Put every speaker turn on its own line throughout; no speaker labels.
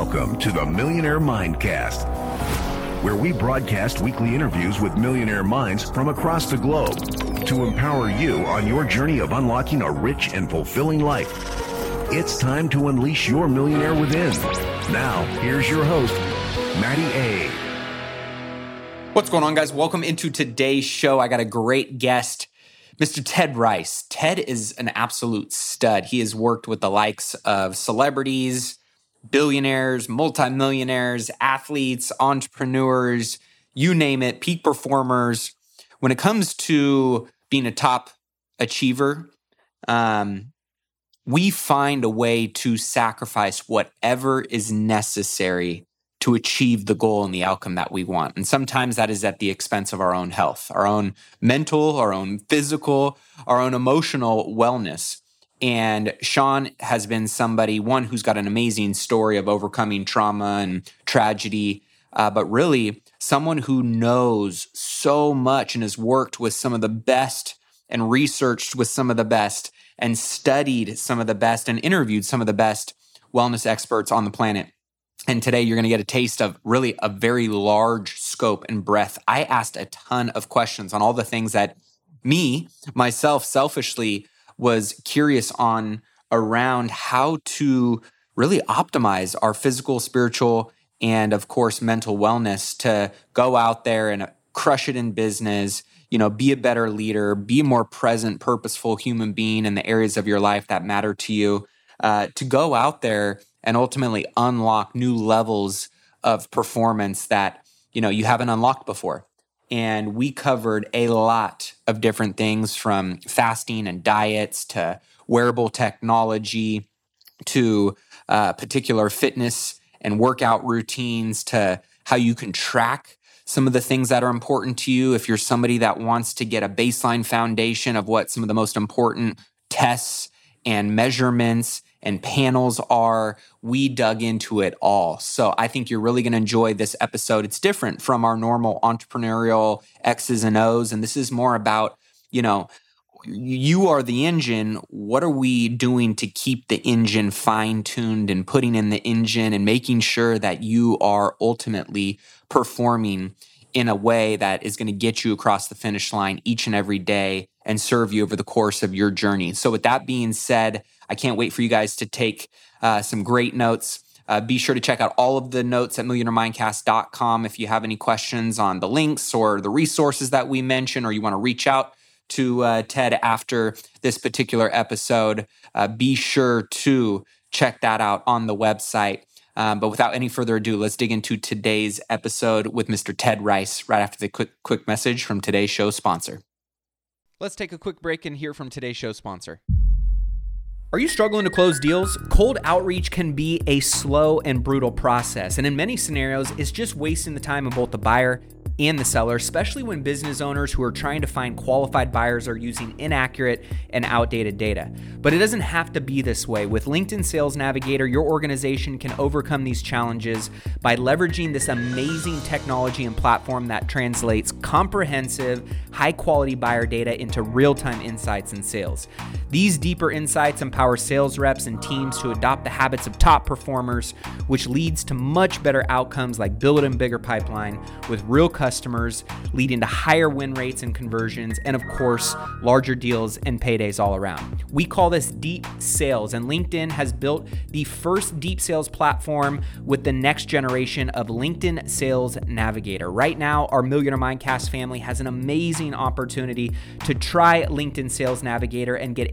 Welcome to the Millionaire Mindcast, where we broadcast weekly interviews with millionaire minds from across the globe to empower you on your journey of unlocking a rich and fulfilling life. It's time to unleash your millionaire within. Now, here's your host, Matty A.
What's going on, guys? Welcome into today's show. I got a great guest, Mr. Ted Ryce. Ted is an absolute stud. He has worked with the likes of celebrities, billionaires, multimillionaires, athletes, entrepreneurs, you name it, peak performers. When it comes to being a top achiever, um, we find a way to sacrifice whatever is necessary to achieve the goal and the outcome that we want. And sometimes that is at the expense of our own health, our own mental, our own physical, our own emotional wellness. And Sean has been somebody, one who's got an amazing story of overcoming trauma and tragedy, uh, but really someone who knows so much and has worked with some of the best and researched with some of the best and studied some of the best and interviewed some of the best wellness experts on the planet. And today you're going to get a taste of really a very large scope and breadth. I asked a ton of questions on all the things that me, myself, selfishly was curious on around how to really optimize our physical, spiritual, and of course, mental wellness to go out there and crush it in business, you know, be a better leader, be a more present, purposeful human being in the areas of your life that matter to you, uh, to go out there and ultimately unlock new levels of performance that you know you haven't unlocked before and we covered a lot of different things from fasting and diets to wearable technology to uh, particular fitness and workout routines to how you can track some of the things that are important to you. If you're somebody that wants to get a baseline foundation of what some of the most important tests and measurements and panels are. We dug into it all. So I think you're really going to enjoy this episode. It's different from our normal entrepreneurial X's and O's. And this is more about, you know, you are the engine. What are we doing to keep the engine fine tuned and putting in the engine and making sure that you are ultimately performing in a way that is going to get you across the finish line each and every day and serve you over the course of your journey? So, with that being said, I can't wait for you guys to take uh, some great notes. Uh, be sure to check out all of the notes at millionairemindcast.com if you have any questions on the links or the resources that we mention, or you want to reach out to uh, Ted after this particular episode. Uh, be sure to check that out on the website. Um, but without any further ado, let's dig into today's episode with Mr. Ted Ryce right after the quick quick message from today's show sponsor. Let's take a quick break and hear from today's show sponsor. Are you struggling to close deals? Cold outreach can be a slow and brutal process, and in many scenarios, it's just wasting the time of both the buyer and the seller, especially when business owners who are trying to find qualified buyers are using inaccurate and outdated data. But it doesn't have to be this way. With LinkedIn Sales Navigator, your organization can overcome these challenges by leveraging this amazing technology and platform that translates comprehensive, high quality buyer data into real time insights and sales. These deeper insights empower sales reps and teams to adopt the habits of top performers, which leads to much better outcomes like building bigger pipeline with real customers leading to higher win rates and conversions, and of course, larger deals and paydays all around. We call this deep sales, and LinkedIn has built the first deep sales platform with the next generation of LinkedIn Sales Navigator. Right now, our Millionaire Mindcast family has an amazing opportunity to try LinkedIn Sales Navigator and get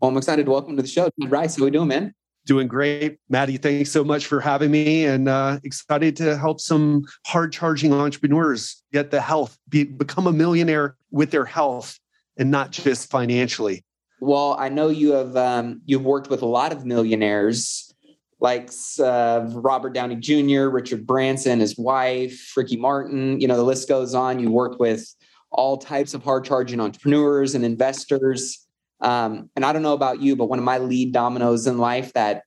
Well, I'm excited to welcome to the show, Ryce. How we doing, man?
Doing great. Matty, thanks so much for having me and uh, excited to help some hard charging entrepreneurs get the health, be, become a millionaire with their health and not just financially.
Well, I know you have um, you've worked with a lot of millionaires like uh, Robert Downey Jr., Richard Branson, his wife, Ricky Martin. You know, the list goes on. You work with all types of hard charging entrepreneurs and investors. Um, and I don't know about you, but one of my lead dominoes in life that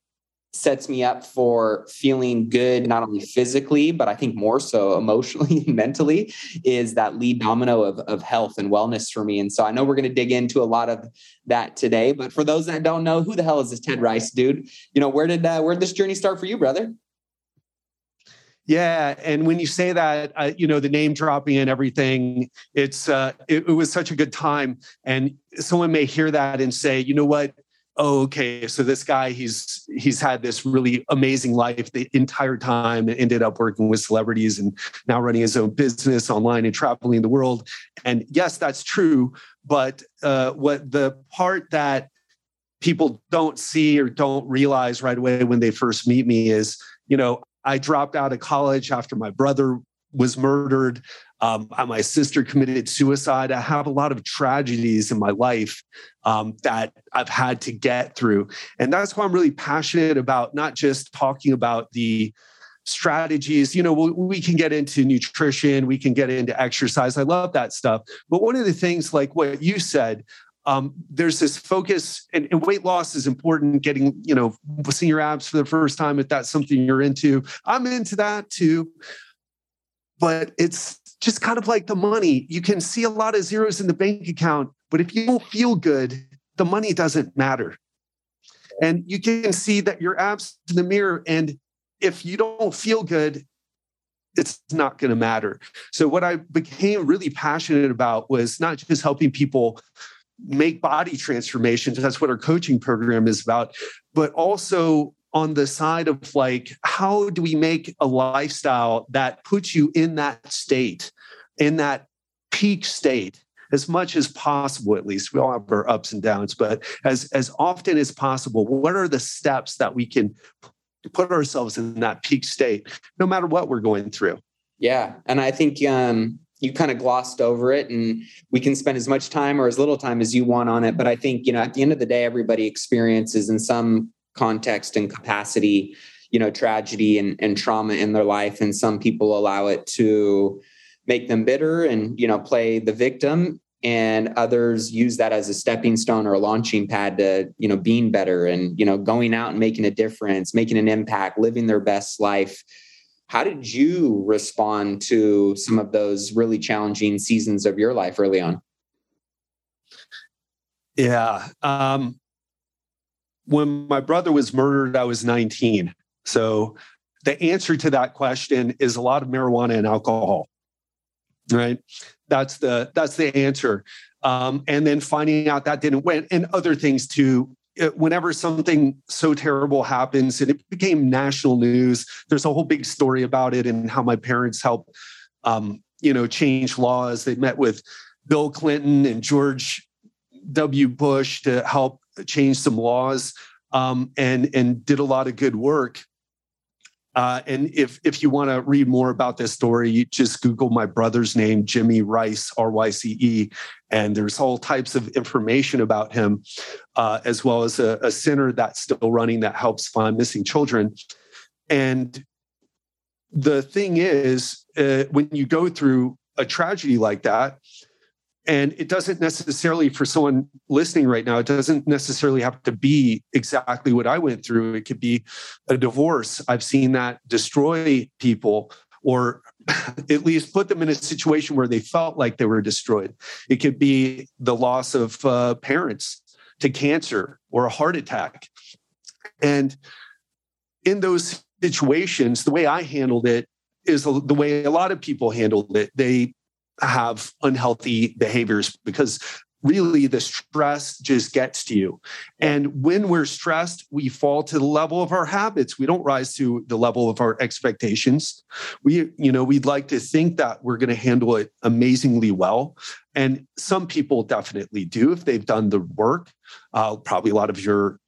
sets me up for feeling good, not only physically, but I think more so emotionally and mentally, is that lead domino of, of health and wellness for me. And so I know we're going to dig into a lot of that today. But for those that don't know, who the hell is this Ted Ryce dude? You know, where did uh, where did this journey start for you, brother?
Yeah, and when you say that, uh, you know the name dropping and everything, it's uh, it, it was such a good time. And someone may hear that and say, you know what, oh, okay, so this guy, he's he's had this really amazing life the entire time and ended up working with celebrities and now running his own business online and traveling the world. And yes, that's true. But uh, what the part that people don't see or don't realize right away when they first meet me is, you know, I dropped out of college after my brother was murdered. Um, uh, my sister committed suicide. I have a lot of tragedies in my life um, that I've had to get through. And that's why I'm really passionate about not just talking about the strategies. You know, we, we can get into nutrition, we can get into exercise. I love that stuff. But one of the things, like what you said, um, there's this focus and, and, weight loss is important getting you know seeing your abs for the first time if that's something you're into i'm into that too but it's just kind of like the money. You can see a lot of zeros in the bank account, but if you don't feel good, the money doesn't matter. And you can see that your abs in the mirror. And if you don't feel good, it's not going to matter. So, what I became really passionate about was not just helping people make body transformations, that's what our coaching program is about, but also on the side of like, how do we make a lifestyle that puts you in that state, in that peak state? as much as possible at least? We all have our ups and downs but as as often as possible what are the steps that we can put ourselves in that peak state no matter what we're going through?
Yeah and i think um you kind of glossed over it and we can spend as much time or as little time as you want on it but i think you know at the end of the day everybody experiences in some context and capacity you know tragedy and, and trauma in their life and some people allow it to make them bitter and you know play the victim and others use that as a stepping stone or a launching pad to you know being better and you know going out and making a difference making an impact living their best life how did you respond to some of those really challenging seasons of your life early on
yeah um when my brother was murdered, I was 19. So the answer to that question is a lot of marijuana and alcohol. Right? That's the that's the answer. Um, and then finding out that didn't win, and other things too. Whenever something so terrible happens, and it became national news, there's a whole big story about it and how my parents helped, um, you know, change laws. They met with Bill Clinton and George W. Bush to help change some laws um, and and did a lot of good work. Uh, and if if you want to read more about this story, you just Google my brother's name, Jimmy Ryce, R Y C E, and there's all types of information about him, uh, as well as a, a center that's still running that helps find missing children. And the thing is, uh, when you go through a tragedy like that, and it doesn't necessarily, for someone listening right now, it doesn't necessarily have to be exactly what I went through. It could be a divorce. I've seen that destroy people or at least put them in a situation where they felt like they were destroyed. It could be the loss of uh, parents to cancer or a heart attack. And in those situations, the way I handled it is the way a lot of people handled it. They have unhealthy behaviors because really the stress just gets to you. And when we're stressed, we fall to the level of our habits. We don't rise to the level of our expectations. We, you know, we'd like to think that we're going to handle it amazingly well. And some people definitely do if they've done the work. Uh, probably a lot of your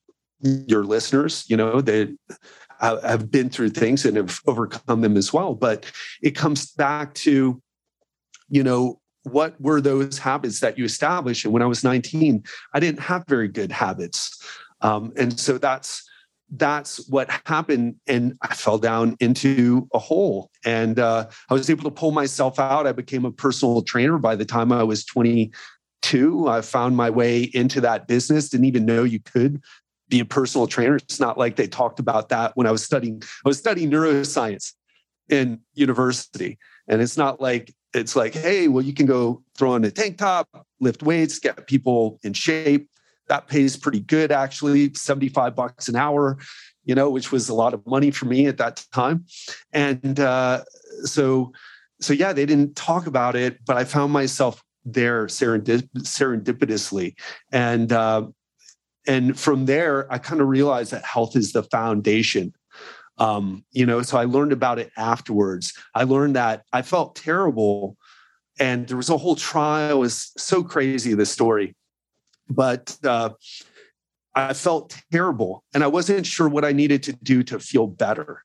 your listeners, you know, that have been through things and have overcome them as well. But it comes back to you know, what were those habits that you established? And when I was 19, I didn't have very good habits. Um, and so that's that's what happened. And I fell down into a hole. And uh, I was able to pull myself out. I became a personal trainer by the time I was 22. I found my way into that business, didn't even know you could be a personal trainer. It's not like they talked about that when I was studying. I was studying neuroscience in university. And it's not like it's like, hey, well, you can go throw on a tank top, lift weights, get people in shape. That pays pretty good, actually, 75 bucks an hour, you know, which was a lot of money for me at that time. And uh, so, so yeah, they didn't talk about it, but I found myself there serendip- serendipitously. And uh, and from there, I kind of realized that health is the foundation um, you know, so I learned about it afterwards. I learned that I felt terrible, and there was a whole trial. Was so crazy this story, but uh, I felt terrible, and I wasn't sure what I needed to do to feel better.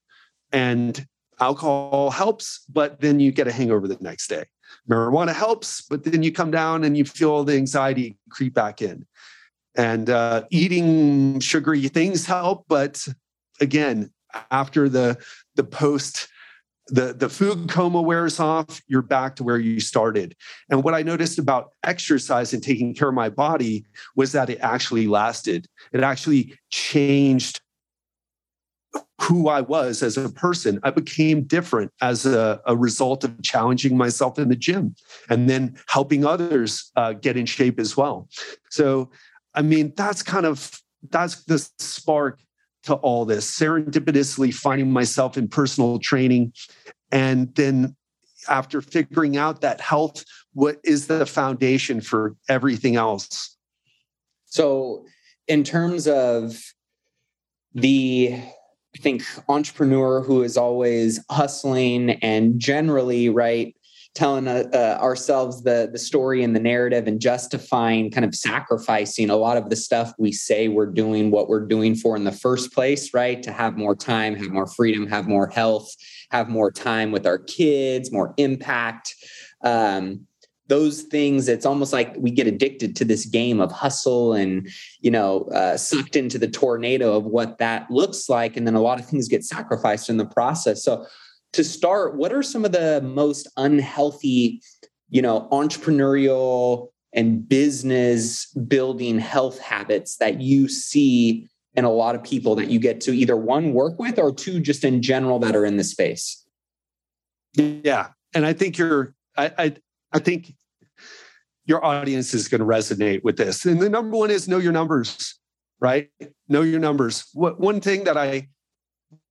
And alcohol helps, but then you get a hangover the next day. Marijuana helps, but then you come down and you feel the anxiety creep back in. And uh, eating sugary things help, but again, after the the post the the food coma wears off you're back to where you started. And what i noticed about exercise and taking care of my body was that it actually lasted. It actually changed who i was as a person. I became different as a, a result of challenging myself in the gym and then helping others uh, get in shape as well. So i mean that's kind of that's the spark to all this, serendipitously finding myself in personal training. And then after figuring out that health, what is the foundation for everything else?
So, in terms of the I think entrepreneur who is always hustling and generally right telling uh, uh, ourselves the the story and the narrative and justifying kind of sacrificing a lot of the stuff we say we're doing what we're doing for in the first place right? To have more time have more freedom have more health have more time with our kids more impact. Um, those things it's almost like we get addicted to this game of hustle and you know uh, sucked into the tornado of what that looks like. And then a lot of things get sacrificed in the process. So to start, what are some of the most unhealthy, you know, entrepreneurial and business building health habits that you see in a lot of people that you get to either one work with or two just in general that are in the space?
Yeah. And I think you're I I, I think your audience is going to resonate with this. And the number one is know your numbers, right? Know your numbers. What one thing that I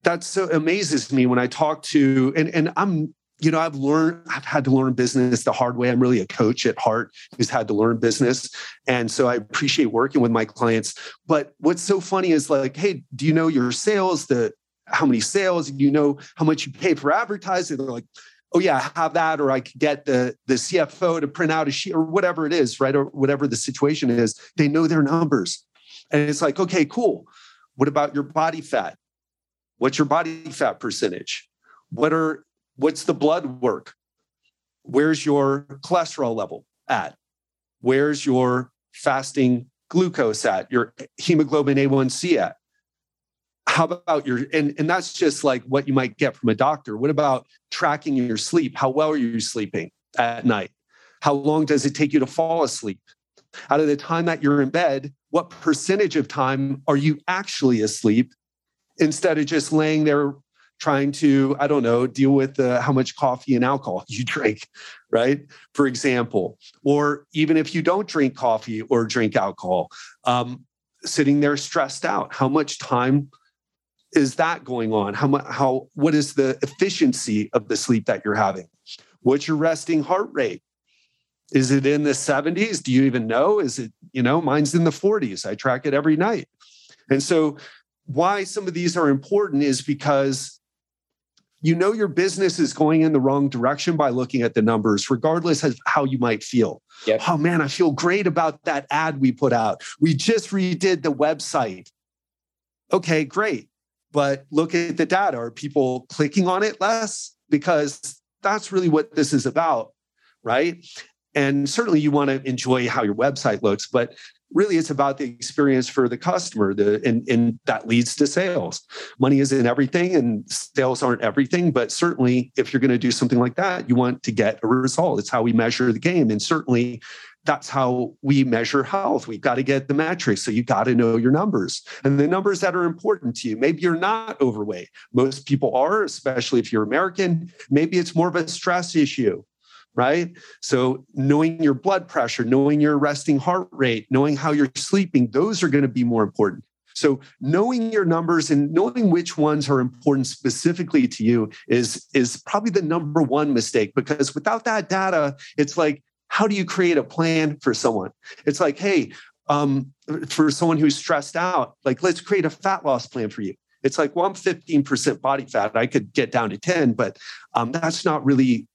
that so amazes me when I talk to and and I'm you know I've learned I've had to learn business the hard way. I'm really a coach at heart who's had to learn business, and so I appreciate working with my clients. But what's so funny is like, hey, do you know your sales? The how many sales? Do you know how much you pay for advertising? They're like, oh yeah, I have that, or I could get the the CFO to print out a sheet or whatever it is, right? Or whatever the situation is. They know their numbers, and it's like, okay, cool. What about your body fat? What's your body fat percentage? What are what's the blood work? Where's your cholesterol level at? Where's your fasting glucose at? Your hemoglobin A1C at? How about your and, and that's just like what you might get from a doctor. What about tracking your sleep? How well are you sleeping at night? How long does it take you to fall asleep? Out of the time that you're in bed, what percentage of time are you actually asleep instead of just laying there trying to i don't know deal with uh, how much coffee and alcohol you drink right? For example or even if you don't drink coffee or drink alcohol um, sitting there stressed out how much time is that going on? How much how what is the efficiency of the sleep that you're having? What's your resting heart rate? Is it in the 70s do you even know? Is it you know mine's in the 40s i track it every night. And so why some of these are important is because you know your business is going in the wrong direction by looking at the numbers, regardless of how you might feel. Yep. Oh man, I feel great about that ad we put out. We just redid the website. Okay, great. But look at the data. Are people clicking on it less? Because that's really what this is about, right? And certainly you want to enjoy how your website looks, but really it's about the experience for the customer the and, and that leads to sales money isn't everything and sales aren't everything but certainly if you're going to do something like that you want to get a result it's how we measure the game and certainly that's how we measure health. We've got to get the metrics. So you got to know your numbers and the numbers that are important to you. Maybe you're not overweight. Most people are, especially if you're American. Maybe it's more of a stress issue right? So, knowing your blood pressure, knowing your resting heart rate, knowing how you're sleeping, those are going to be more important. So, knowing your numbers and knowing which ones are important specifically to you is, is probably the number one mistake because without that data, it's like, how do you create a plan for someone? It's like, hey, um, for someone who's stressed out, like, let's create a fat loss plan for you. It's like, well, I'm 15% body fat. I could get down to 10, but um, that's not really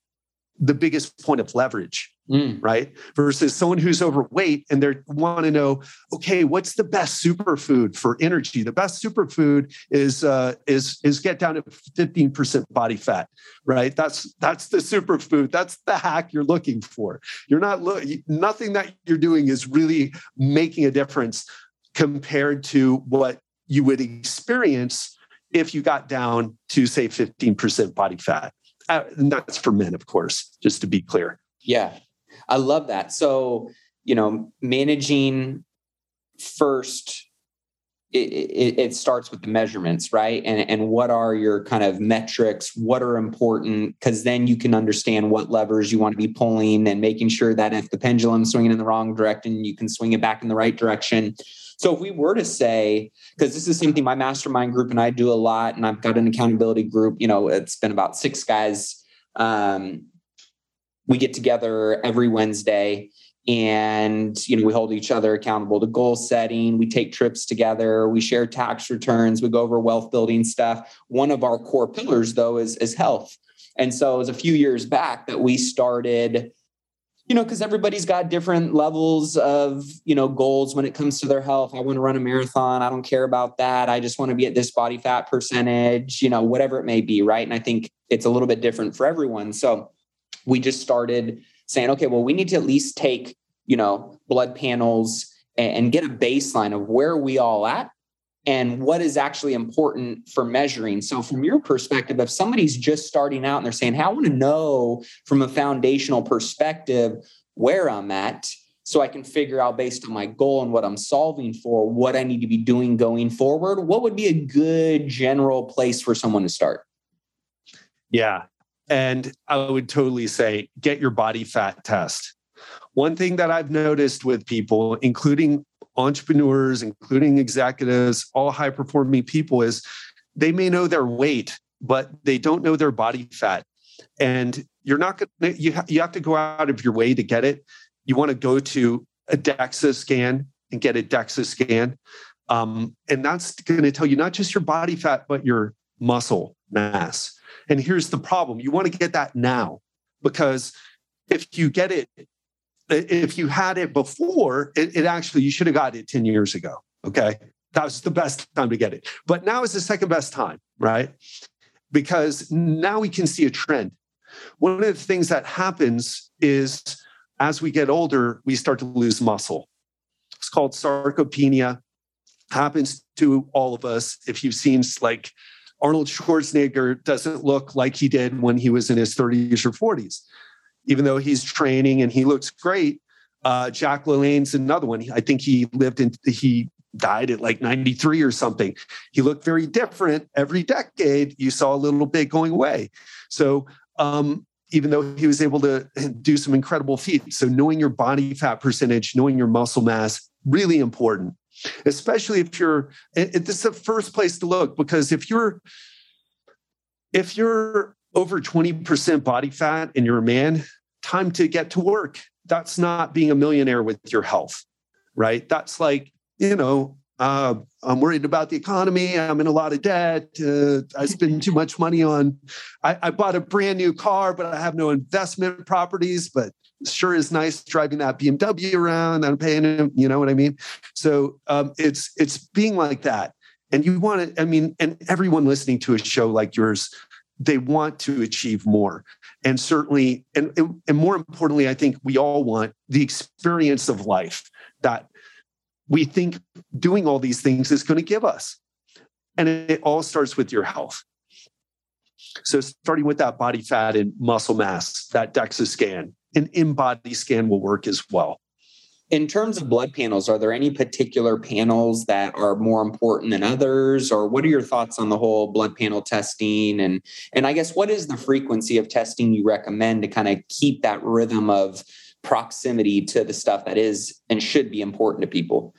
the biggest point of leverage, mm. right? Versus someone who's overweight and they want to know, okay, what's the best superfood for energy? The best superfood is uh, is is get down to fifteen percent body fat, right? That's that's the superfood. That's the hack you're looking for. You're not lo- nothing that you're doing is really making a difference compared to what you would experience if you got down to say 15% body fat uh, and that's for men, of course, just to be clear.
Yeah, I love that. So, you know, managing first, it, it, starts with the measurements, right? And, and what are your kind of metrics? What are important? Because then you can understand what levers you want to be pulling and making sure that if the pendulum's swinging in the wrong direction, you can swing it back in the right direction. So if we were to say, because this is something my mastermind group and I do a lot, and I've got an accountability group, you know, it's been about six guys. Um, we get together every Wednesday and you know we hold each other accountable to goal setting we take trips together we share tax returns we go over wealth building stuff one of our core pillars though is is health and so it was a few years back that we started you know, because everybody's got different levels of, you know, goals when it comes to their health. I want to run a marathon. I don't care about that. I just want to be at this body fat percentage, you know, whatever it may be. Right. And I think it's a little bit different for everyone. So we just started saying, okay, well, we need to at least take, you know, blood panels and, get a baseline of where we all at and what is actually important for measuring. So, from your perspective, if somebody's just starting out and they're saying, Hey, I want to know from a foundational perspective where I'm at, so I can figure out based on my goal and what I'm solving for, what I need to be doing going forward, what would be a good general place for someone to start?
Yeah. And I would totally say get your body fat test. One thing that I've noticed with people, including entrepreneurs, including executives, all high performing people, is they may know their weight, but they don't know their body fat. And you're not going to, you, ha- you have to go out of your way to get it. You want to go to a DEXA scan and get a DEXA scan. Um, and that's going to tell you not just your body fat, but your muscle mass. And here's the problem you want to get that now because if you get it if you had it before, it, it actually, you should have got it 10 years ago. Okay. That was the best time to get it. But now is the second best time, right? Because now we can see a trend. One of the things that happens is as we get older, we start to lose muscle. It's called sarcopenia. Happens to all of us. If you've seen like Arnold Schwarzenegger doesn't look like he did when he was in his 30s or 40s even though he's training and he looks great. Uh, Jack LaLanne's another one. I think he lived in, he died at like 93 or something. He looked very different every decade. You saw a little bit going away. So, um, even though he was able to do some incredible feats. So, knowing your body fat percentage, knowing your muscle mass, really important, especially if you're, it, this is the first place to look because if you're, if you're over 20% body fat and you're a man, time to get to work. That's not being a millionaire with your health, right? That's like, you know, uh, I'm worried about the economy. I'm in a lot of debt. Uh, I spend too much money on. I, I, bought a brand new car, but I have no investment properties. But sure is nice driving that BMW around. I'm paying him. You know what I mean? So um, it's it's being like that, and you want to. I mean, and everyone listening to a show like yours they want to achieve more and certainly and, and more importantly i think we all want the experience of life that we think doing all these things is going to give us. And it all starts with your health. So, starting with that body fat and muscle mass, that DEXA scan, an InBody scan will work as well.
In terms of blood panels, are there any particular panels that are more important than others, or what are your thoughts on the whole blood panel testing? And and I guess what is the frequency of testing you recommend to kind of keep that rhythm of proximity to the stuff that is and should be important to people?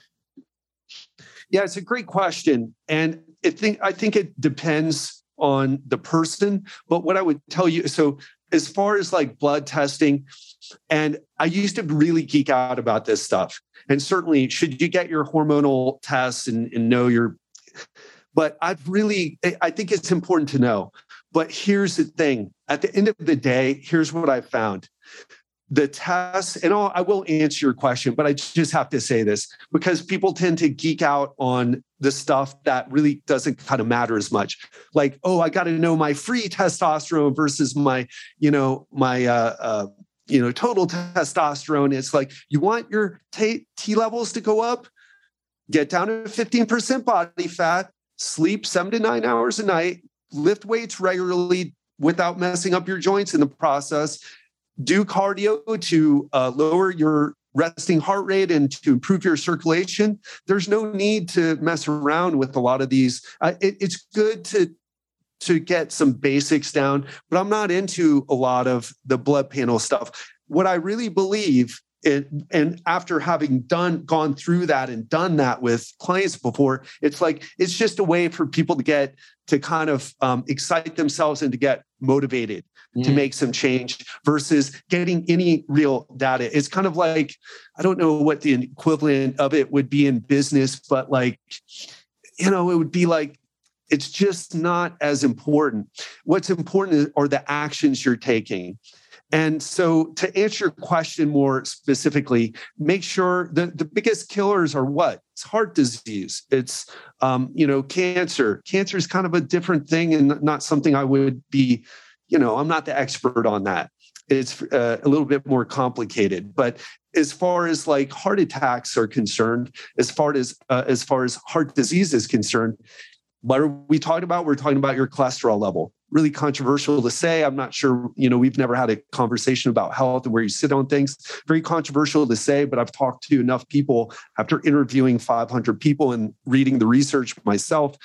Yeah, it's a great question, and I think I think it depends on the person. But what I would tell you, so as far as like blood testing, and I used to really geek out about this stuff. And certainly, should you get your hormonal tests and, and know your, but I've really, I think it's important to know. But here's the thing at the end of the day, here's what I found the tests, and I'll, I will answer your question, but I just have to say this because people tend to geek out on the stuff that really doesn't kind of matter as much. Like, oh, I got to know my free testosterone versus my, you know, my, uh, uh, you know, total testosterone. It's like you want your T, T levels to go up, get down to 15% body fat, sleep seven to nine hours a night, lift weights regularly without messing up your joints in the process do cardio to uh, lower your resting heart rate and to improve your circulation there's no need to mess around with a lot of these. Uh, it, it's good to to get some basics down but i'm not into a lot of the blood panel stuff. What i really believe it, and after having done gone through that and done that with clients before it's like it's just a way for people to get to kind of um, excite themselves and to get motivated mm. to make some change versus getting any real data. It's kind of like, I don't know what the equivalent of it would be in business, but like, you know, it would be like, it's just not as important. What's important are the actions you're taking. And so, to answer your question more specifically, make sure the, the biggest killers are what? It's heart disease. It's um, you know cancer. Cancer is kind of a different thing and not something I would be you know, I'm not the expert on that. It's uh, a little bit more complicated, but as far as like heart attacks are concerned, as far as uh, as far as heart disease is concerned, what are we talking about? We're talking about your cholesterol level. Really controversial to say. I'm not sure, you know, we've never had a conversation about health and where you sit on things. Very controversial to say, but I've talked to enough people after interviewing 500 people and reading the research myself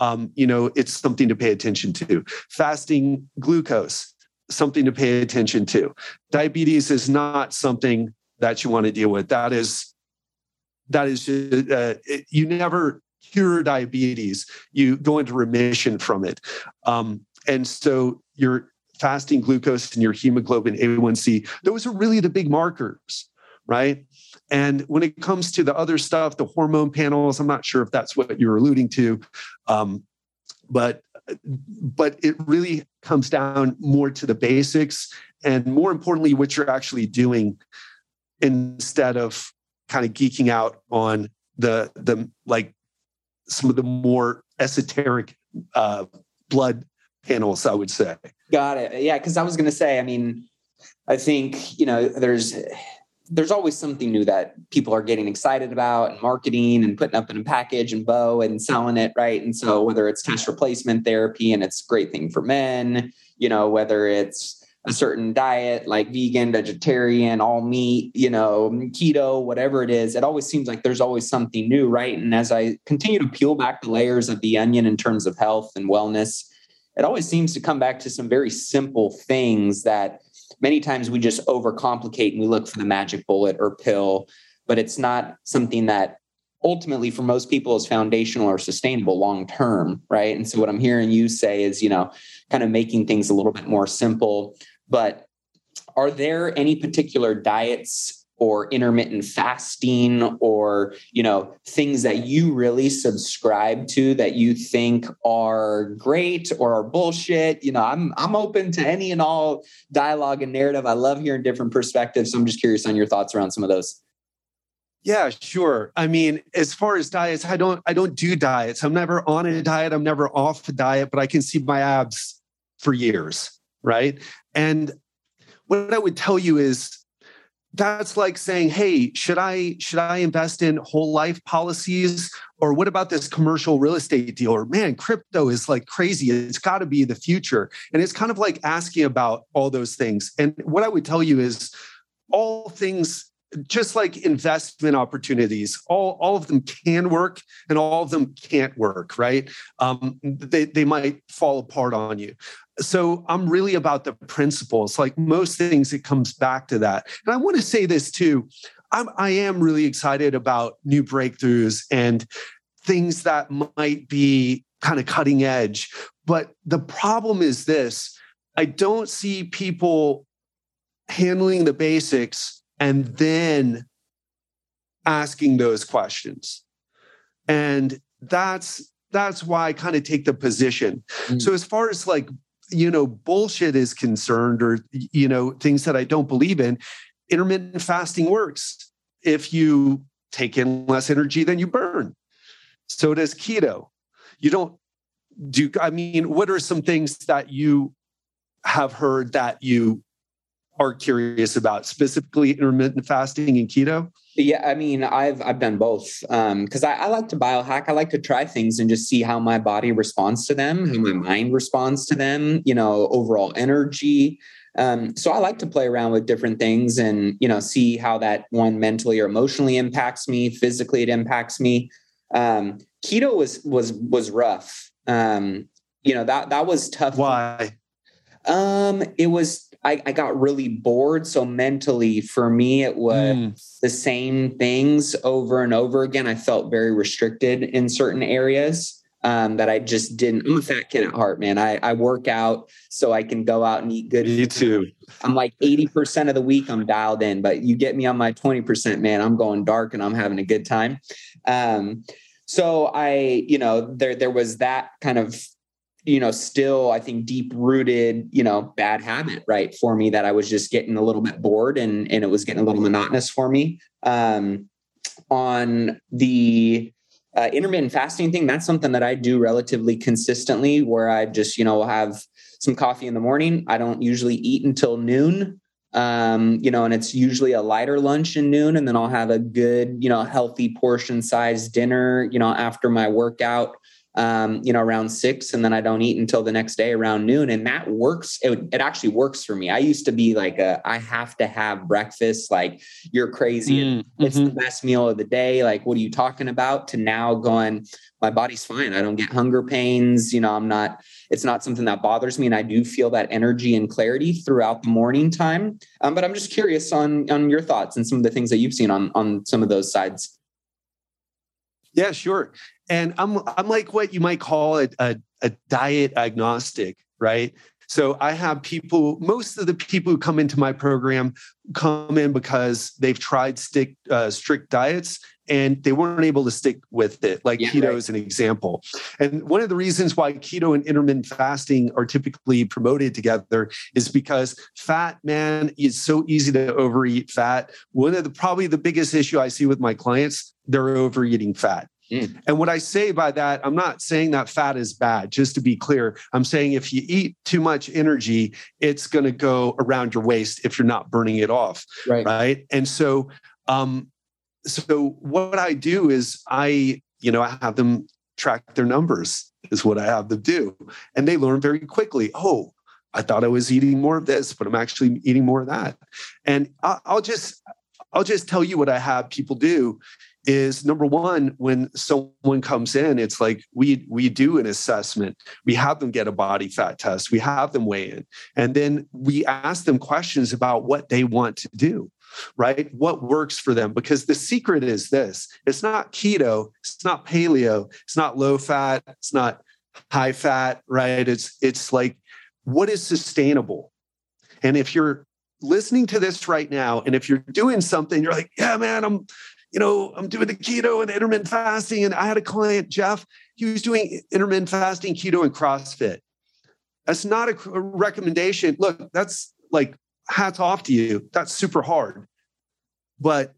um, you know, it's something to pay attention to. Fasting glucose, something to pay attention to. Diabetes is not something that you want to deal with. That is, that is, uh, it, you never cure diabetes. You go into remission from it. Um, and so your fasting glucose and your hemoglobin A1C, those are really the big markers, right? And when it comes to the other stuff, the hormone panels, I'm not sure if that's what you're alluding to, um, but but it really comes down more to the basics and more importantly, what you're actually doing instead of kind of geeking out on the the like some of the more esoteric uh, blood panels, I would say.
Got it. Yeah, because I was going to say, I mean, I think you know, there's there's always something new that people are getting excited about and marketing and putting up in a package and bow and selling it right? And so whether it's test replacement therapy and it's a great thing for men you know whether it's a certain diet like vegan vegetarian all meat you know keto whatever it is it always seems like there's always something new right? And as i continue to peel back the layers of the onion in terms of health and wellness it always seems to come back to some very simple things that many times we just overcomplicate and we look for the magic bullet or pill, but it's not something that ultimately for most people is foundational or sustainable long term, right? And so what I'm hearing you say is, you know, kind of making things a little bit more simple, but are there any particular diets or intermittent fasting or you know things that you really subscribe to that you think are great or are bullshit. You know i'm i'm open to any and all dialogue and narrative. I love hearing different perspectives. So i'm just curious on your thoughts around some of those.
Yeah sure. I mean as far as diets i don't i don't do diets. I'm never on a diet. I'm never off a diet but i can see my abs for years right? And what i would tell you is that's like saying hey should i should i invest in whole life policies? Or what about this commercial real estate deal? Or man crypto is like crazy. It's got to be the future. And it's kind of like asking about all those things. And what i would tell you is all things just like investment opportunities all, all of them can work and all of them can't work right? Um, they, they might fall apart on you so i'm really about the principles like most things it comes back to that. And i want to say this too I'm, i am really excited about new breakthroughs and things that might be kind of cutting edge. But the problem is this i don't see people handling the basics and then asking those questions. And that's that's why i kind of take the position. Mm. so as far as like you know bullshit is concerned or you know things that i don't believe in intermittent fasting works. If you take in less energy than you burn. So does keto. You don't do i mean what are some things that you have heard that you are curious about, specifically intermittent fasting and keto?
Yeah, I mean, I've I've done both because um, I, I, like to biohack. I like to try things and just see how my body responds to them, how my mind responds to them. You know, overall energy. Um, so I like to play around with different things and you know see how that one mentally or emotionally impacts me. Physically, it impacts me. Um, keto was was was rough. Um, you know that that was tough.
Why?
Um, it was I, I got really bored. So mentally, for me, it was mm. the same things over and over again. I felt very restricted in certain areas um, that I just didn't. I'm a fat kid at heart, man. I, I work out so I can go out and eat good.
Me too.
I'm like 80% of the week I'm dialed in, but you get me on my 20%, man, I'm going dark and I'm having a good time. Um, so I, you know, there there was that kind of you know, still, I think deep rooted, you know, bad habit, right, for me that I was just getting a little bit bored and and it was getting a little monotonous for me. Um, on the uh, intermittent fasting thing, that's something that I do relatively consistently, where I just, you know, have some coffee in the morning. I don't usually eat until noon. Um, you know, and it's usually a lighter lunch in noon, and then I'll have a good, you know, healthy portion size dinner, you know, after my workout um, you know, around six, and then I don't eat until the next day around noon. And that works. It, it actually works for me. I used to be like, a, I have to have breakfast. Like you're crazy. Mm, it's mm-hmm. the best meal of the day. Like, what are you talking about? To now going, my body's fine. I don't get hunger pains. You know, I'm not. It's not something that bothers me, and I do feel that energy and clarity throughout the morning time. Um, but I'm just curious on on your thoughts and some of the things that you've seen on on some of those sides.
Yeah, sure and I'm I'm like what you might call a, a, a diet agnostic, right? So I have people, most of the people who come into my program come in because they've tried stick, uh, strict diets and they weren't able to stick with it. Like yeah, keto right. is an example. And one of the reasons why keto and intermittent fasting are typically promoted together is because fat, man, is so easy to overeat fat. One of the probably the biggest issue I see with my clients, they're overeating fat. Mm. And what I say by that, I'm not saying that fat is bad, just to be clear. I'm saying if you eat too much energy, it's going to go around your waist if you're not burning it off.
Right.
Right. And so, um, so what I do is I, you know, I have them track their numbers, is what I have them do. And they learn very quickly. Oh, I thought I was eating more of this, but I'm actually eating more of that. And I'll just, I'll just tell you what I have people do is number one when someone comes in it's like we we do an assessment. We have them get a body fat test. We have them weigh in. And then we ask them questions about what they want to do right? What works for them? Because the secret is this. It's not keto. It's not paleo. It's not low fat. It's not high fat right? It's it's like what is sustainable? And if you're listening to this right now and if you're doing something you're like yeah man i'm you know, I'm doing the keto and intermittent fasting. And I had a client, Jeff, he was doing intermittent fasting, keto, and CrossFit. That's not a recommendation. Look, that's like hats off to you. That's super hard. But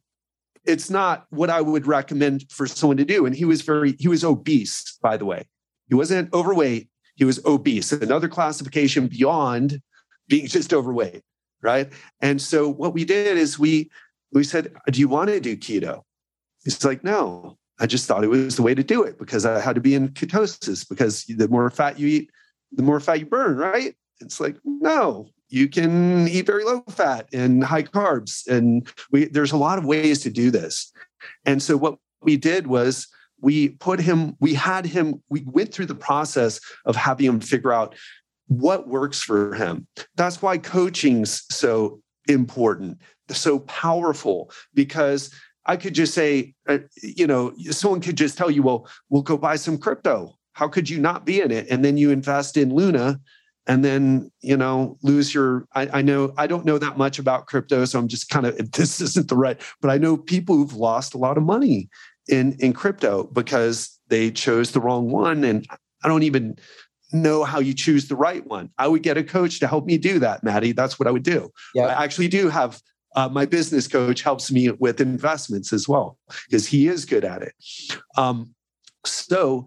it's not what I would recommend for someone to do. And he was very, he was obese, by the way. He wasn't overweight, he was obese, another classification beyond being just overweight. Right. And so what we did is we we said, Do you want to do keto? He's like, No, I just thought it was the way to do it because I had to be in ketosis because the more fat you eat, the more fat you burn, right? It's like, no, you can eat very low fat and high carbs. And we, there's a lot of ways to do this. And so what we did was we put him, we had him, we went through the process of having him figure out what works for him. That's why coaching's so important, so powerful, because I could just say, uh, you know, someone could just tell you, well, we'll go buy some crypto. How could you not be in it? And then you invest in Luna and then, you know, lose your. I, I know I don't know that much about crypto, so I'm just kind of this isn't the right, but I know people who've lost a lot of money in in crypto because they chose the wrong one. And I don't even know how you choose the right one. I would get a coach to help me do that, Matty. That's what I would do. Yeah. I actually do have uh, my business coach helps me with investments as well because he is good at it. Um, so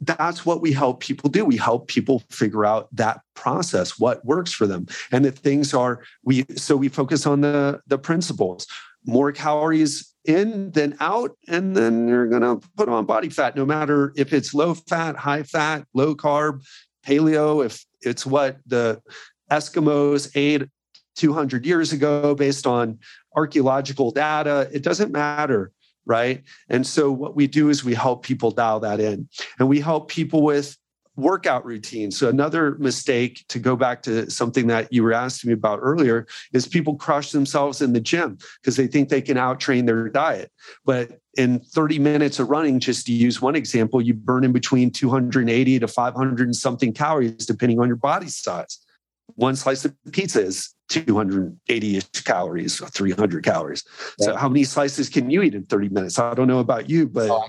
that's what we help people do. We help people figure out that process, what works for them, and the things are we. So we focus on the the principles. More calories in than out, and then you're going to put on body fat, no matter if it's low fat, high fat, low carb, paleo. If it's what the Eskimos ate 200 years ago based on archaeological data. It doesn't matter, right? And so what we do is we help people dial that in and we help people with workout routines. So another mistake to go back to something that you were asking me about earlier is people crush themselves in the gym because they think they can outtrain their diet. But in 30 minutes of running, just to use one example, you burn in between 280 to 500 and something calories, depending on your body size. One slice of pizza is 280 ish calories or 300 calories. Yeah. So how many slices can you eat in 30 minutes? I don't know about you, but oh,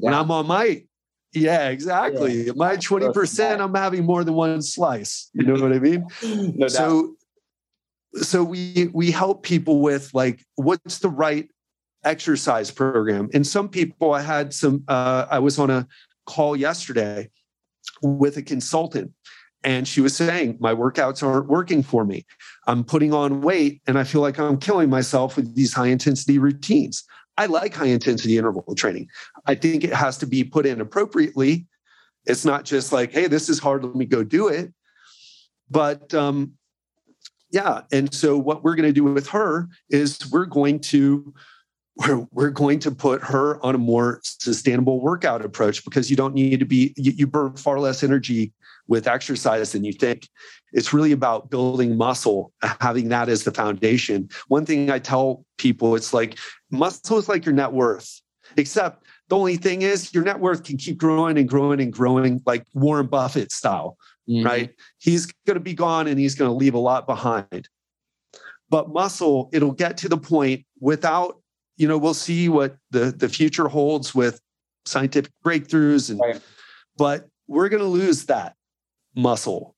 when I'm on my yeah, exactly. Yeah. My 20%, I'm having more than one slice. You know what I mean? no so so we we help people with like what's the right exercise program. And some people I had some uh, I was on a call yesterday with a consultant and she was saying, My workouts aren't working for me. I'm putting on weight and I feel like I'm killing myself with these high intensity routines. I like high intensity interval training. I think it has to be put in appropriately. It's not just like, hey, this is hard, let me go do it. But um, yeah, and so what we're going to do with her is we're going to we're, going to put her on a more sustainable workout approach because you don't need to be you burn far less energy with exercise than you think. It's really about building muscle, having that as the foundation. One thing I tell people, it's like muscle is like your net worth, except the only thing is your net worth can keep growing and growing and growing, like Warren Buffett style, mm-hmm. right? He's going to be gone and he's going to leave a lot behind. But muscle, it'll get to the point without, you know, we'll see what the, the future holds with scientific breakthroughs and right. but we're going to lose that muscle,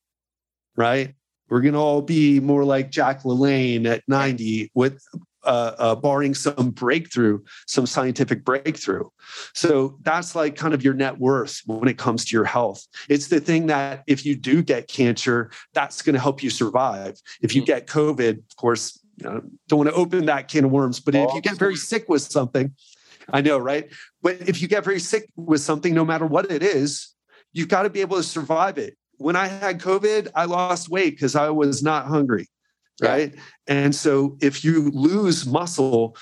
right? We're going to all be more like Jack LaLanne at 90 with uh, uh, barring some breakthrough, some scientific breakthrough. So that's like kind of your net worth when it comes to your health. It's the thing that if you do get cancer, that's going to help you survive. If you mm. get COVID, of course, you know, don't want to open that can of worms, but if you get very sick with something, I know, right? But if you get very sick with something, no matter what it is, you've got to be able to survive it when I had COVID, I lost weight because I was not hungry. Right. Yeah. And so if you lose muscle,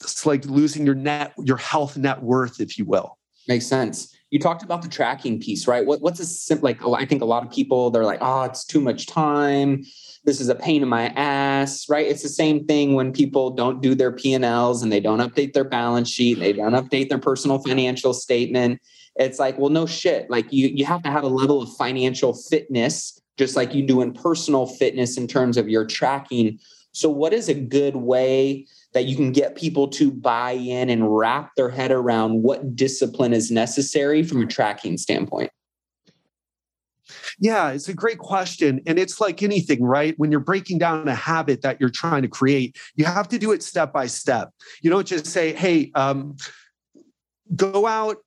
it's like losing your net, your health net worth, if you will.
Makes sense. You talked about the tracking piece, right? What, what's a simple, like, oh, I think a lot of people, they're like, oh, it's too much time. This is a pain in my ass, right? It's the same thing when people don't do their P&Ls and they don't update their balance sheet. They don't update their personal financial statement it's like well no shit like you you have to have a level of financial fitness just like you do in personal fitness in terms of your tracking so what is a good way that you can get people to buy in and wrap their head around what discipline is necessary from a tracking standpoint
yeah, it's a great question. And it's like anything, right? When you're breaking down a habit that you're trying to create, you have to do it step by step. You don't just say, hey, um, go out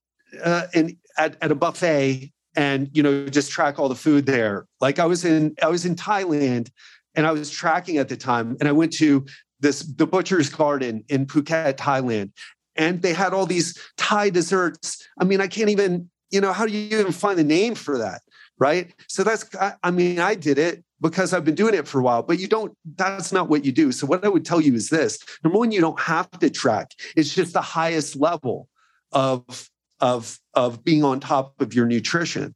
uh, in at, at a buffet and you know just track all the food there like i was in i was in thailand and i was tracking at the time and i went to this the butcher's garden in Phuket, Thailand, and they had all these Thai desserts. I mean, I can't even, you know, how do you even find the name for that? Right. So that's, I, I mean, I did it because I've been doing it for a while, but you don't, that's not what you do. So, what I would tell you is this number one, you don't have to track, it's just the highest level of, of, of being on top of your nutrition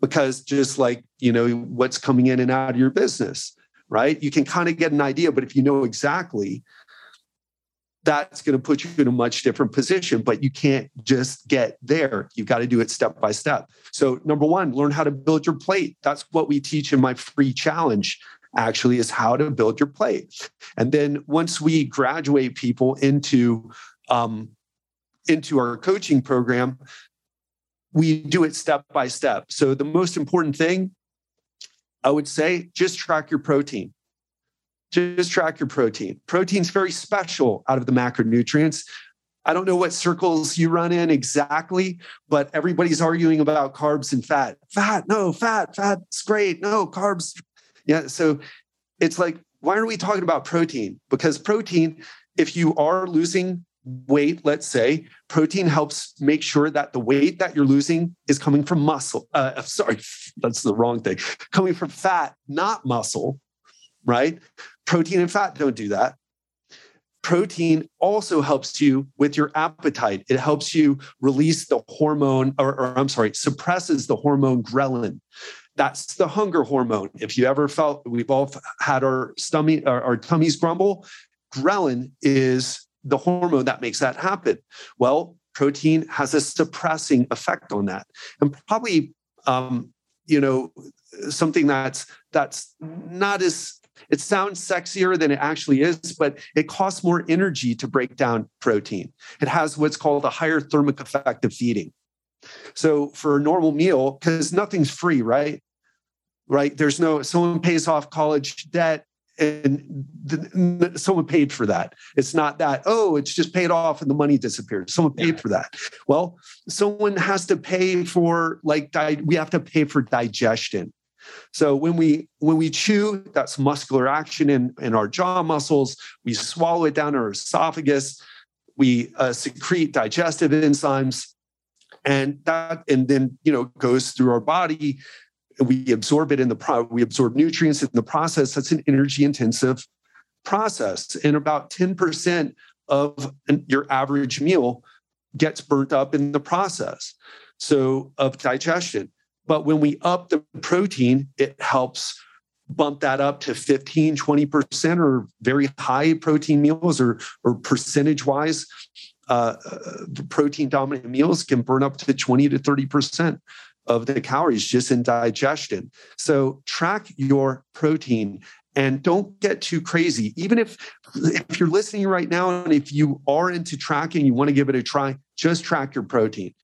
because just like, you know, what's coming in and out of your business, right? You can kind of get an idea, but if you know exactly, that's going to put you in a much different position, but you can't just get there. You've got to do it step by step. So, number one, learn how to build your plate. That's what we teach in my free challenge, actually, is how to build your plate. And then once we graduate people into, um, into our coaching program, we do it step by step. So, the most important thing I would say, just track your protein just track your protein. Protein's very special out of the macronutrients. I don't know what circles you run in exactly, but everybody's arguing about carbs and fat. Fat, no, fat, fat's great. No, carbs. Yeah. So it's like, why are we talking about protein? Because protein, if you are losing weight, let's say, protein helps make sure that the weight that you're losing is coming from muscle. Uh, sorry, that's the wrong thing. Coming from fat, not muscle, right? Protein and fat don't do that. Protein also helps you with your appetite. It helps you release the hormone, or, or I'm sorry, suppresses the hormone ghrelin. That's the hunger hormone. If you ever felt we've all had our stomach, our, our tummies grumble, ghrelin is the hormone that makes that happen. Well, protein has a suppressing effect on that, and probably um, you know something that's that's not as it sounds sexier than it actually is, but it costs more energy to break down protein. It has what's called a higher thermic effect of feeding. So for a normal meal, because nothing's free, right? Right? There's no, someone pays off college debt and the, someone paid for that. It's not that, oh, it's just paid off and the money disappeared. Someone paid yeah. for that. Well, someone has to pay for, like, di- we have to pay for digestion. So when we when we chew, that's muscular action in, in our jaw muscles. We swallow it down our esophagus. We uh, secrete digestive enzymes, and that and then you know goes through our body. We absorb it in the pro- we absorb nutrients in the process. That's an energy intensive process, and about ten percent of your average meal gets burnt up in the process. So of digestion. But when we up the protein, it helps bump that up to 15, 20% or very high protein meals or, or percentage wise. Uh, uh protein dominant meals can burn up to 20 to 30% of the calories just in digestion. So track your protein and don't get too crazy. Even if if you're listening right now and if you are into tracking, you want to give it a try, just track your protein.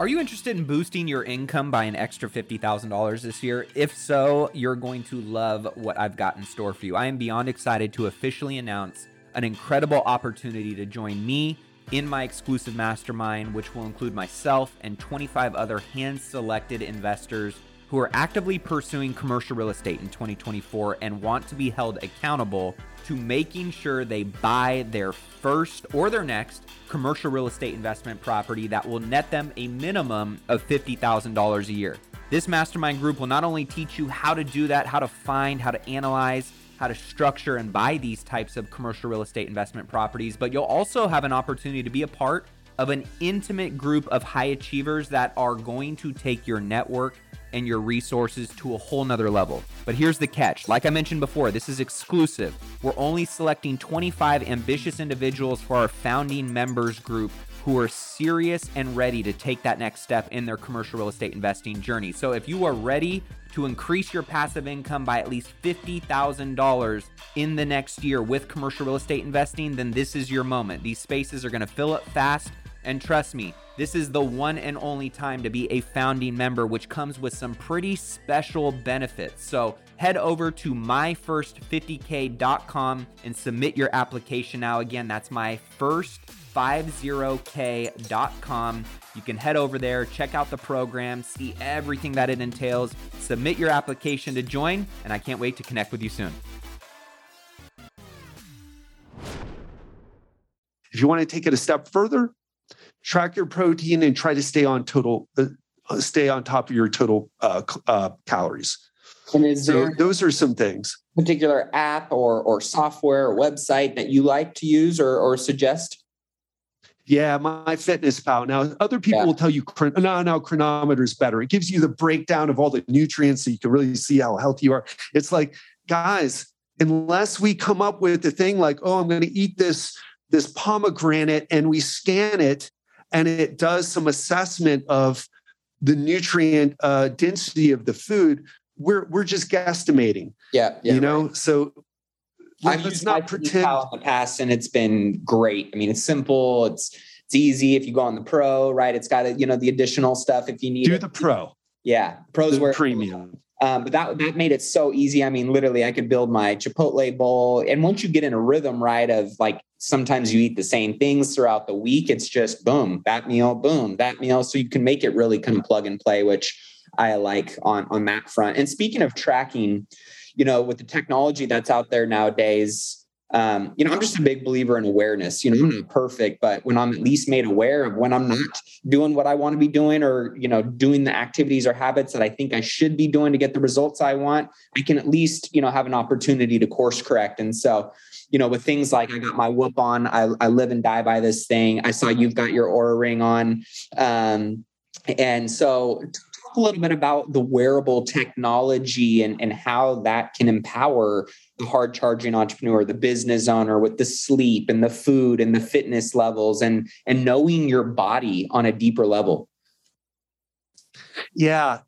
Are you interested in boosting your income by an extra $50,000 this year? If so, you're going to love what I've got in store for you. I am beyond excited to officially announce an incredible opportunity to join me in my exclusive mastermind, which will include myself and 25 other hand selected investors who are actively pursuing commercial real estate in 2024 and want to be held accountable to making sure they buy their first or their next commercial real estate investment property that will net them a minimum of $50,000 a year. This mastermind group will not only teach you how to do that, how to find, how to analyze, how to structure and buy these types of commercial real estate investment properties, but you'll also have an opportunity to be a part of an intimate group of high achievers that are going to take your network and your resources to a whole nother level. But here's the catch like I mentioned before, this is exclusive. We're only selecting 25 ambitious individuals for our founding members group who are serious and ready to take that next step in their commercial real estate investing journey. So if you are ready to increase your passive income by at least $50,000 in the next year with commercial real estate investing, then this is your moment. These spaces are going to fill up fast. And trust me, this is the one and only time to be a founding member, which comes with some pretty special benefits. So head over to myfirst50k.com and submit your application now. Again, that's myfirst50k.com. You can head over there, check out the program, see everything that it entails, submit your application to join, and I can't wait to connect with you soon.
If you want to take it a step further, track your protein and try to stay on total, uh, uh stay on top of your total uh, uh, calories.
And is
so there those are some things.
Particular app or or software or website that you like to use or or suggest?
Yeah, MyFitnessPal. Now, other people yeah. will tell you, no, no, Cronometer is better. It gives you the breakdown of all the nutrients so you can really see how healthy you are. It's like, guys, unless we come up with the thing like, oh, I'm going to eat this this pomegranate and we scan it and it does some assessment of the nutrient uh, density of the food, we're we're just guesstimating.
Yeah, yeah
you know. Right. So
I've used not pretend in the past, and it's been great. I mean, it's simple. It's it's easy if you go on the pro, right? It's got a, you know the additional stuff if you need.
Do
it.
the pro.
Yeah, pros the were
premium.
Um, but that that made it so easy. I mean, literally, I could build my Chipotle bowl, and once you get in a rhythm, right, of like sometimes you eat the same things throughout the week, it's just boom, that meal, boom, that meal. So you can make it really kind of plug and play, which I like on on that front. And speaking of tracking, you know, with the technology that's out there nowadays, um, you know, I'm just a big believer in awareness. You know, I'm not perfect, but when I'm at least made aware of when I'm not doing what I want to be doing or, you know, doing the activities or habits that I think I should be doing to get the results I want, I can at least, you know, have an opportunity to course correct. And so, you know, with things like I got my whoop on, I, I live and die by this thing. I saw you've got your Oura ring on. Um, and so talk a little bit about the wearable technology and, and how that can empower the hard charging entrepreneur, the business owner with the sleep and the food and the fitness levels and and knowing your body on a deeper level.
Yeah.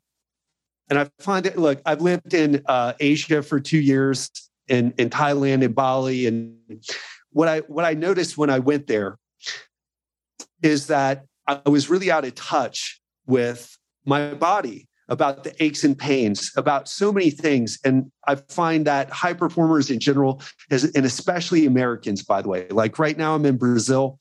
And I find it look, I've lived in uh, Asia for two years in, in Thailand and Bali. And what I what I noticed when I went there is that I was really out of touch with my body about the aches and pains, about so many things. And I find that high performers in general, and especially Americans, by the way, like right now I'm in Brazil.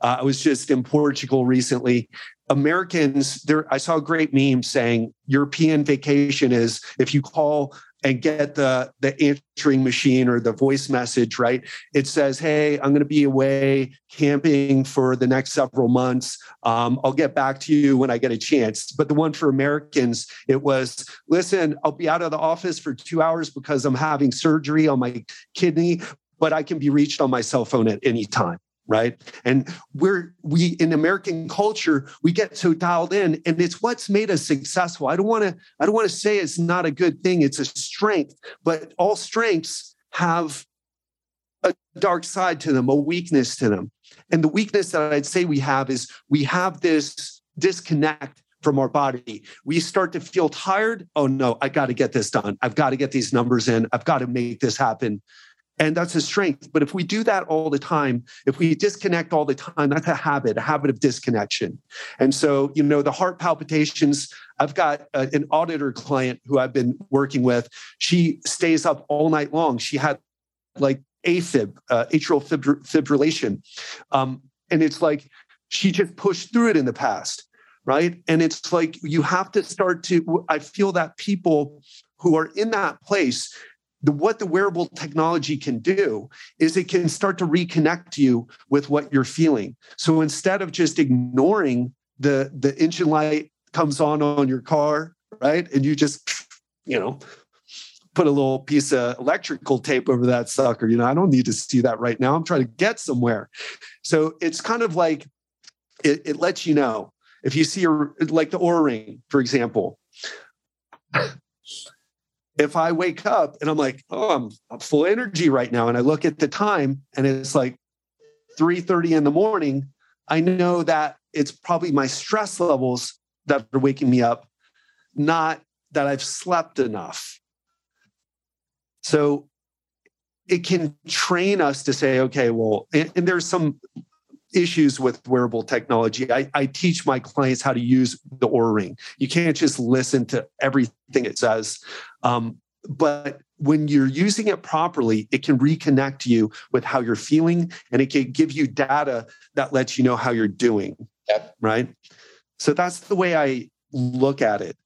Uh, I was just in Portugal recently. Americans, there I saw a great meme saying European vacation is if you call and get the the answering machine or the voice message right? It says hey i'm going to be away camping for the next several months. Um, i'll get back to you when i get a chance. But the one for americans it was listen i'll be out of the office for two hours because i'm having surgery on my kidney but i can be reached on my cell phone at any time right and we're we in american culture we get so dialed in and it's what's made us successful i don't want to i don't want to say it's not a good thing it's a strength but all strengths have a dark side to them a weakness to them and the weakness that i'd say we have is we have this disconnect from our body. We start to feel tired. Oh no, I got to get this done. I've got to get these numbers in. I've got to make this happen. And that's a strength. But if we do that all the time, if we disconnect all the time, that's a habit, a habit of disconnection. And so, you know, the heart palpitations, I've got a, an auditor client who I've been working with. She stays up all night long. She had like AFib, uh, atrial fibrillation. Um, and it's like she just pushed through it in the past, right? And it's like you have to start to, I feel that people who are in that place, the, what the wearable technology can do is it can start to reconnect you with what you're feeling. So instead of just ignoring the the engine light comes on on your car, right, and you just you know put a little piece of electrical tape over that sucker. You know, I don't need to see that right now. I'm trying to get somewhere. So it's kind of like it, it lets you know if you see a like the Oura ring, for example if I wake up and I'm like, oh, I'm, full energy right now, and I look at the time and it's like 3:30 in the morning, I know that it's probably my stress levels that are waking me up, not that I've slept enough. So it can train us to say, okay, well, and, and there's some issues with wearable technology. I, I, teach my clients how to use the Oura Ring. You can't just listen to everything it says. Um, but when you're using it properly, it can reconnect you with how you're feeling and it can give you data that lets you know how you're doing. Yep. Right. So that's the way I look at it.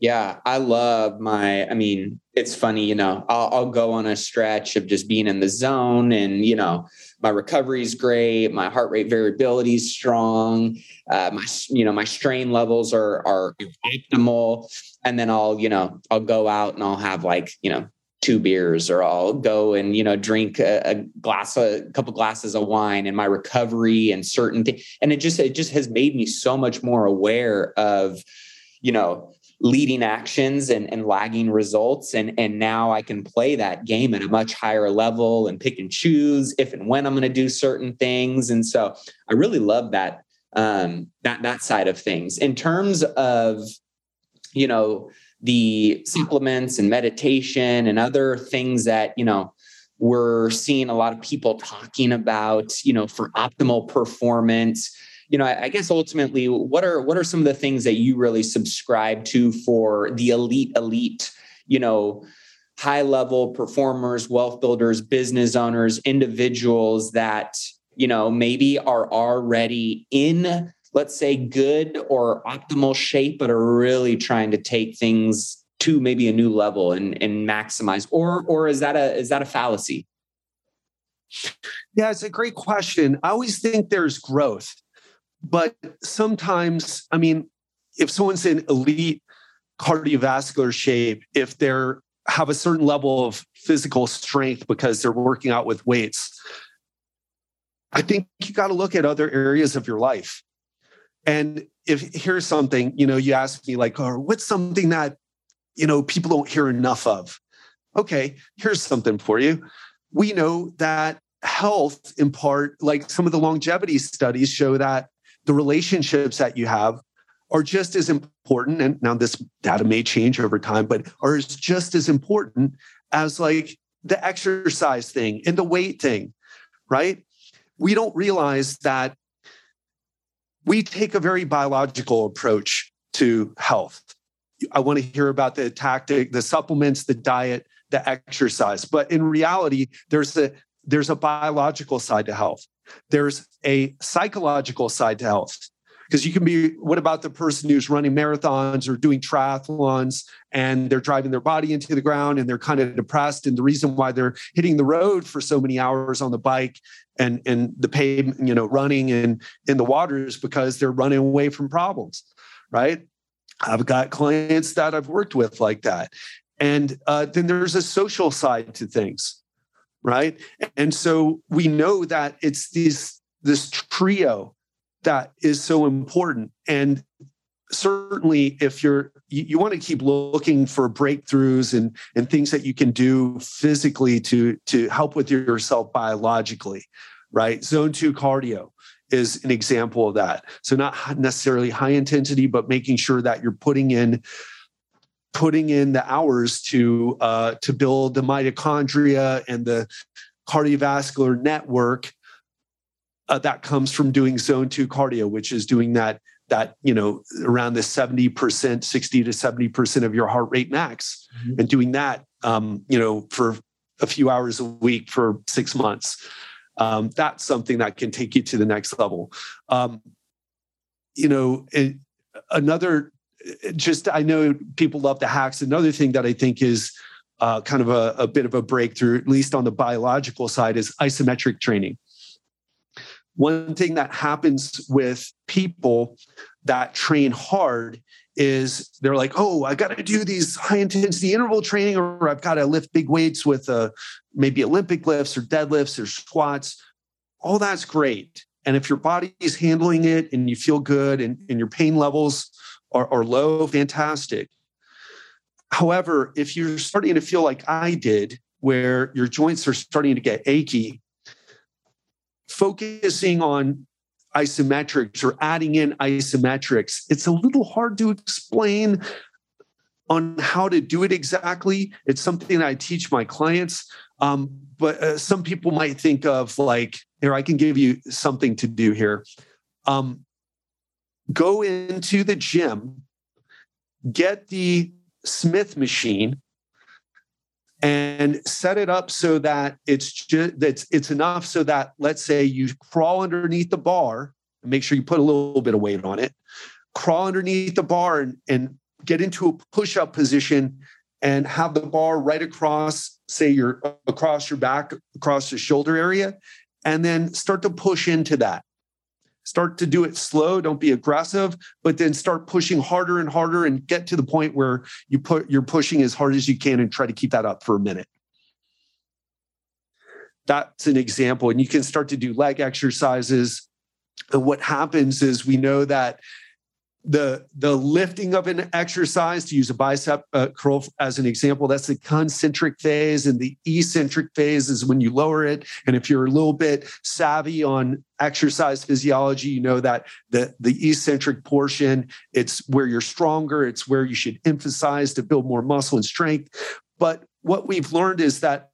Yeah, I love my, I mean, it's funny, you know, I'll, I'll, go on a stretch of just being in the zone and, you know, my recovery is great. My heart rate variability is strong. Uh, my, you know, my strain levels are, are optimal. And then I'll, you know, I'll go out and I'll have like, you know, two beers or I'll go and, you know, drink a, a glass, a couple glasses of wine and my recovery and certain things. And it just, it just has made me so much more aware of, you know, leading actions and, and lagging results. And, and now I can play that game at a much higher level and pick and choose if and when I'm going to do certain things. And so I really love that, um, that, that side of things in terms of, you know, the supplements and meditation and other things that, you know, we're seeing a lot of people talking about, you know, for optimal performance you know, I, I guess ultimately, what are what are some of the things that you really subscribe to for the elite elite? You know, high level performers, wealth builders, business owners, individuals that you know maybe are already in let's say good or optimal shape but are really trying to take things to maybe a new level and and maximize? Or or is that a is that a fallacy?
Yeah it's a great question. I always think there's growth but sometimes, I mean, if someone's in elite cardiovascular shape, if they're have a certain level of physical strength because they're working out with weights, I think you got to look at other areas of your life. And if here's something, you know, you ask me like, oh, what's something that, you know, people don't hear enough of? Okay, here's something for you. We know that health, in part, like some of the longevity studies show that the relationships that you have are just as important. And now this data may change over time, but are just as important as like the exercise thing and the weight thing, right? We don't realize that we take a very biological approach to health. I want to hear about the tactic, the supplements, the diet, the exercise. But in reality, there's a there's a biological side to health. There's a psychological side to health. Because you can be what about the person who's running marathons or doing triathlons and they're driving their body into the ground and they're kind of depressed? And the reason why they're hitting the road for so many hours on the bike and and the pavement you know running in in the water is because they're running away from problems right? I've got clients that i've worked with like that. And uh, then there's a social side to things right? And so we know that it's these this trio that is so important. And certainly if you're you, you, want to keep looking for breakthroughs and and things that you can do physically to to help with yourself biologically right zone 2 cardio is an example of that so not necessarily high intensity but making sure that you're putting in putting in the hours to uh, to build the mitochondria and the cardiovascular network uh, that comes from doing zone two cardio, which is doing that that you know around the 70% 60 to 70% of your heart rate max mm-hmm. and doing that um, you know for a few hours a week for six months um, that's something that can take you to the next level um, you know it, another just I know people love the hacks. Another thing that I think is uh, kind of a, a bit of a breakthrough, at least on the biological side, is isometric training. One thing that happens with people that train hard is they're like, oh, I got to do these high intensity interval training, or I've got to lift big weights with uh, maybe Olympic lifts or deadlifts or squats. All that's great. And if your body is handling it and you feel good and, and your pain levels are, are low, fantastic. However, if you're starting to feel like I did, where your joints are starting to get achy, focusing on isometrics or adding in isometrics, it's a little hard to explain on how to do it exactly. It's something I teach my clients. Um, but uh, some people might think of like, here, I can give you something to do here. Um, go into the gym, get the Smith machine, and set it up so that it's just that's it's enough so that let's say you crawl underneath the bar and make sure you put a little bit of weight on it, crawl underneath the bar and, and get into a push-up position and have the bar right across, say, your across your back, across the shoulder area, and then start to push into that. Start to do it slow. Don't be aggressive, but then start pushing harder and harder, and get to the point where you put you're pushing as hard as you can, and try to keep that up for a minute. That's an example, and you can start to do leg exercises. And what happens is we know that the the lifting of an exercise to use a bicep uh, curl as an example that's the concentric phase and the eccentric phase is when you lower it. And if you're a little bit savvy on exercise physiology you know that the the eccentric portion it's where you're stronger it's where you should emphasize to build more muscle and strength. But what we've learned is that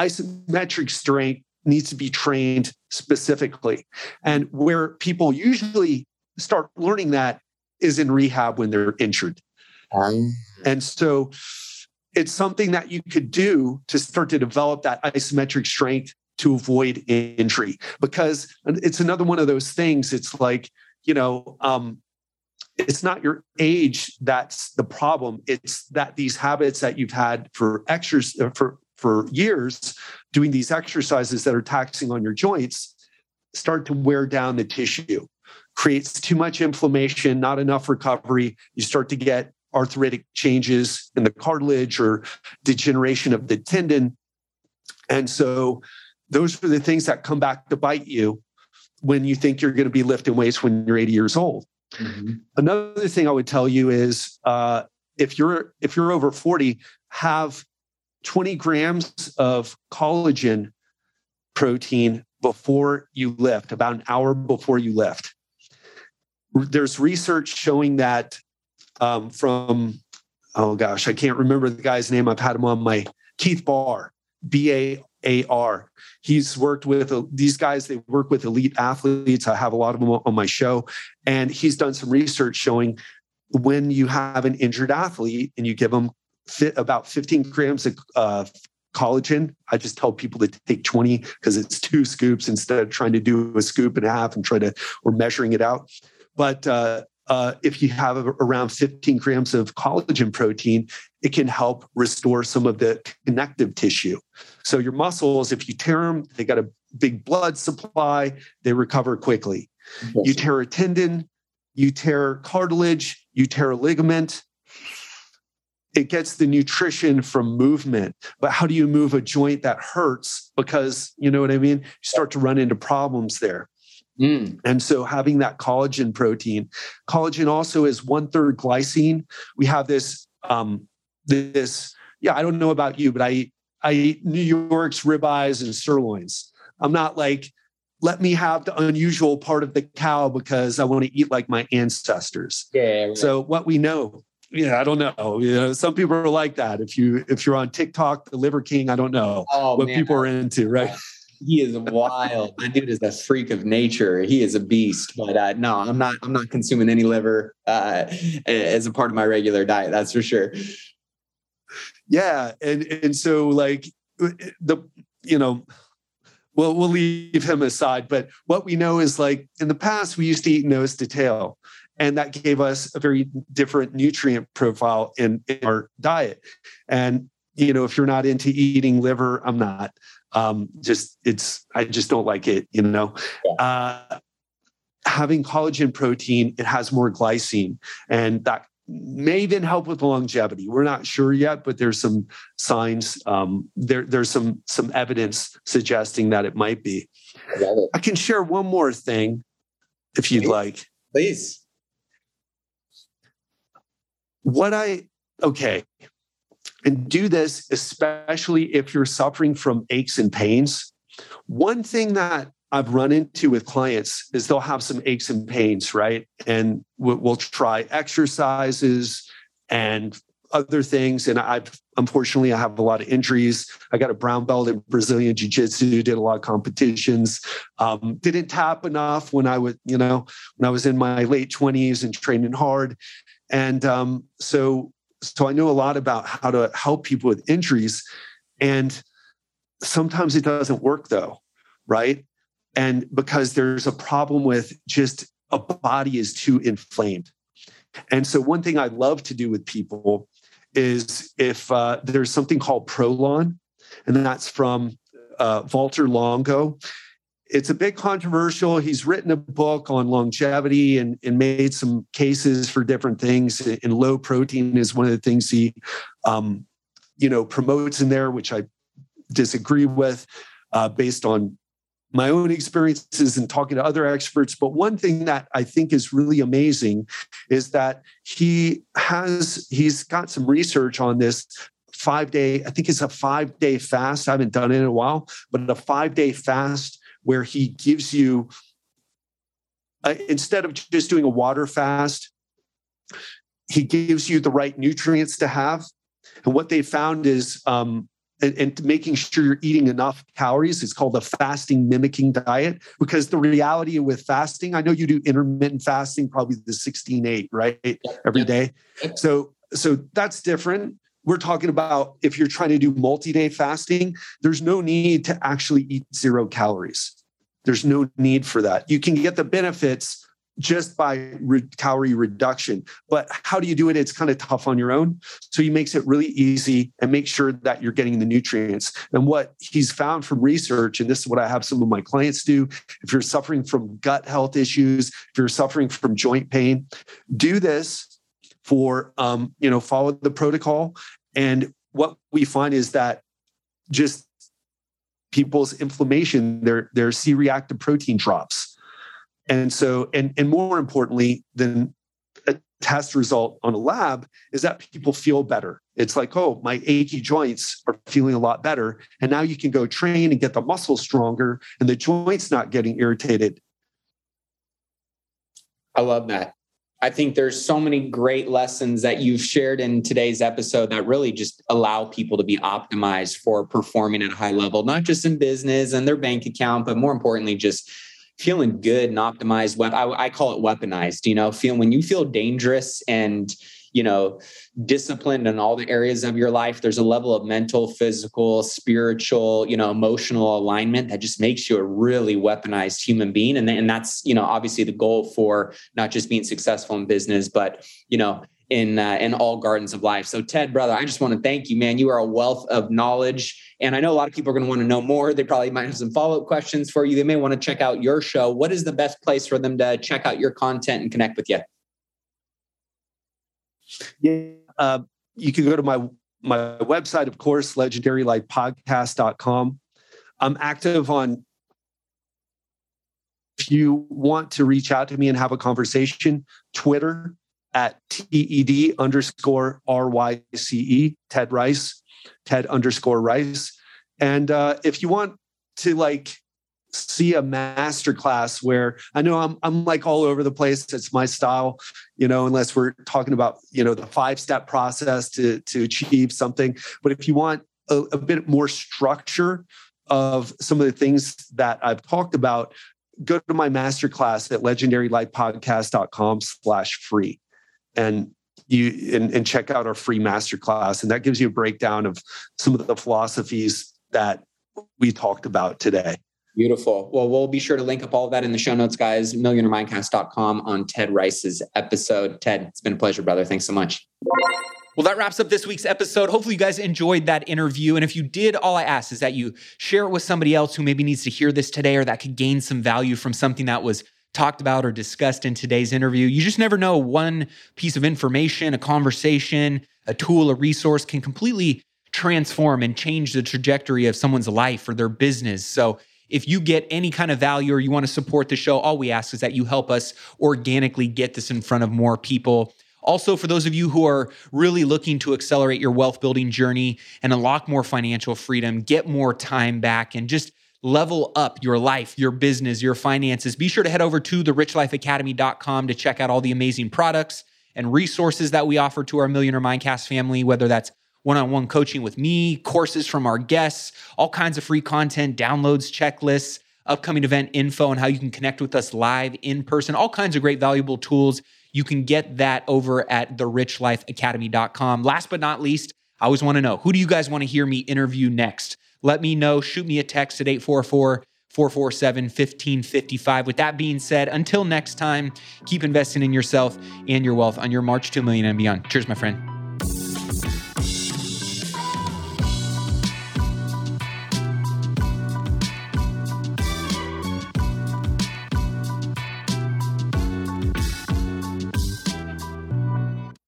isometric strength needs to be trained specifically. And where people usually start learning that is in rehab when they're injured. Um, and so it's something that you could do to start to develop that isometric strength to avoid injury. Because it's another one of those things it's like you know um, it's not your age that's the problem it's that these habits that you've had for exercise uh, for for years doing these exercises that are taxing on your joints start to wear down the tissue creates too much inflammation, not enough recovery. You start to get arthritic changes in the cartilage or degeneration of the tendon. And so those are the things that come back to bite you when you think you're going to be lifting weights when you're 80 years old. Mm-hmm. Another thing I would tell you is uh, if you're if you're over 40, have 20 grams of collagen protein before you lift, about an hour before you lift there's research showing that um, from oh gosh, I can't remember the guy's name. I've had him on my Keith Baar, B A A R. He's worked with uh, these guys. They work with elite athletes. I have a lot of them on my show, and he's done some research showing when you have an injured athlete and you give them fit about 15 grams of uh, collagen. I just tell people to take 20 because it's two scoops instead of trying to do a scoop and a half and try to or measuring it out. But uh, uh, if you have around 15 grams of collagen protein, it can help restore some of the connective tissue. So your muscles, if you tear them, they got a big blood supply, they recover quickly. You tear a tendon, you tear cartilage, you tear a ligament, it gets the nutrition from movement. But how do you move a joint that hurts? Because you know what I mean? You start to run into problems there. Mm. And so having that collagen protein, collagen also is one third glycine. We have this, um, this, yeah, I don't know about you, but I, I eat New York's ribeyes and sirloins. I'm not like, let me have the unusual part of the cow because I want to eat like my ancestors. Yeah. Right. So what we know, yeah, I don't know. You know, some people are like that. If you if you're on TikTok, the Liver King, I don't know oh, what man. people are into, right?
he is wild. that dude is a freak of nature. He is a beast. But uh, no, I'm not. I'm not consuming any liver uh, as a part of my regular diet. That's for sure.
Yeah, and and so like the you know well, we'll leave him aside. But what we know is like in the past, we used to eat nose to tail, and that gave us a very different nutrient profile in, in, our diet. And you know, if you're not into eating liver, I'm not um, just it's i just don't like it you know? Uh, having collagen protein it has more glycine and that may even help with longevity. We're not sure yet but there's some signs um, there, there's some some evidence suggesting that it might be. I, I can share one more thing if you'd
please.
like.
Please.
What i okay and do this especially if you're suffering from aches and pains. One thing that I've run into with clients is they'll have some aches and pains, right? And we'll, try exercises and other things. And I've unfortunately I have a lot of injuries. I got a brown belt in Brazilian Jiu Jitsu, did a lot of competitions. Um, didn't tap enough when I was, you know, when I was in my late twenties and training hard. And um, so so I know a lot about how to help people with injuries. And sometimes it doesn't work though, right? And because there's a problem with just a body is too inflamed. And so one thing I love to do with people is if uh, there's something called Prolon, and that's from uh, Valter Longo. It's a bit controversial. He's written a book on longevity and, and made some cases for different things. And low protein is one of the things he, um, you know, promotes in there, which I disagree with, uh, based on my own experiences and talking to other experts. But one thing that I think is really amazing is that he has he's got some research on this five day, I think it's a five day fast. I haven't done it in a while, but a five day fast where he gives you uh, instead of just doing a water fast, he gives you the right nutrients to have. And what they found is um, and, and, making sure you're eating enough calories. It's called a fasting mimicking diet because the reality with fasting, I know you do intermittent fasting, probably the 16 8, right? Every day. So, so that's different. We're talking about if you're trying to do multi day fasting, there's no need to actually eat zero calories. There's no need for that. You can get the benefits just by re- calorie reduction. But how do you do it? It's kind of tough on your own. So he makes it really easy and make sure that you're getting the nutrients. And what he's found from research, and this is what I have some of my clients do if you're suffering from gut health issues, if you're suffering from joint pain, do this for, um, you know, follow the protocol. And what we find is that just people's inflammation, their, their C reactive protein drops and so, and, and more importantly than a test result on a lab is that people feel better. It's like, oh, my achy joints are feeling a lot better. And now you can go train and get the muscles stronger and the joints not getting irritated.
I love that. I think there's so many great lessons that you've shared in today's episode that really just allow people to be optimized for performing at a high level, not just in business and their bank account, but more importantly, just feeling good and optimized I, I, call it weaponized you know feeling when you feel dangerous and you know disciplined in all the areas of your life there's a level of mental physical spiritual you know emotional alignment that just makes you a really weaponized human being and, and that's you know obviously the goal for not just being successful in business but you know in uh, in all gardens of life. So Ted, brother, I just want to thank you, man. You are a wealth of knowledge, and I know a lot of people are going to want to know more. They probably might have some follow up questions for you. They may want to check out your show. What is the best place for them to check out your content and connect with you?
Yeah, uh, you can go to my my website, of course, legendarylifepodcast.com. I'm active on if you want to reach out to me and have a conversation, Twitter at TED underscore RYCE, Ted Ryce, Ted underscore Ryce. And uh, if you want to like see a master class where I know I'm I'm like all over the place. It's my style, you know, unless we're talking about, you know, the five step process to to achieve something. But if you want a, a bit more structure of some of the things that I've talked about, go to my masterclass at legendarylifepodcast.com slash free and you and, and check out our free masterclass and that gives you a breakdown of some of the philosophies that we talked about today
Beautiful. Well, we'll be sure to link up all of that in the show notes, guys. MillionaireMindcast.com on Ted Ryce's episode. Ted, it's been a pleasure, brother. Thanks so much. Well, that wraps up this week's episode. Hopefully, you guys enjoyed that interview. And if you did, all I ask is that you share it with somebody else who maybe needs to hear this today or that could gain some value from something that was talked about or discussed in today's interview. You just never know. One piece of information, a conversation, a tool, a resource can completely transform and change the trajectory of someone's life or their business. So, if you get any kind of value or you want to support the show, all we ask is that you help us organically get this in front of more people. Also, for those of you who are really looking to accelerate your wealth building journey and unlock more financial freedom, get more time back, and just level up your life, your business, your finances, be sure to head over to therichlifeacademy.com to check out all the amazing products and resources that we offer to our Millionaire Mindcast family, whether that's one on one coaching with me, courses from our guests, all kinds of free content, downloads, checklists, upcoming event info, and how you can connect with us live in person, all kinds of great valuable tools. You can get that over at therichlifeacademy.com. Last but not least, I always want to know who do you guys want to hear me interview next? let me know. Shoot me a text at 844 447 1555. With that being said, until next time, keep investing in yourself and your wealth on your march to a million and beyond. Cheers, my friend.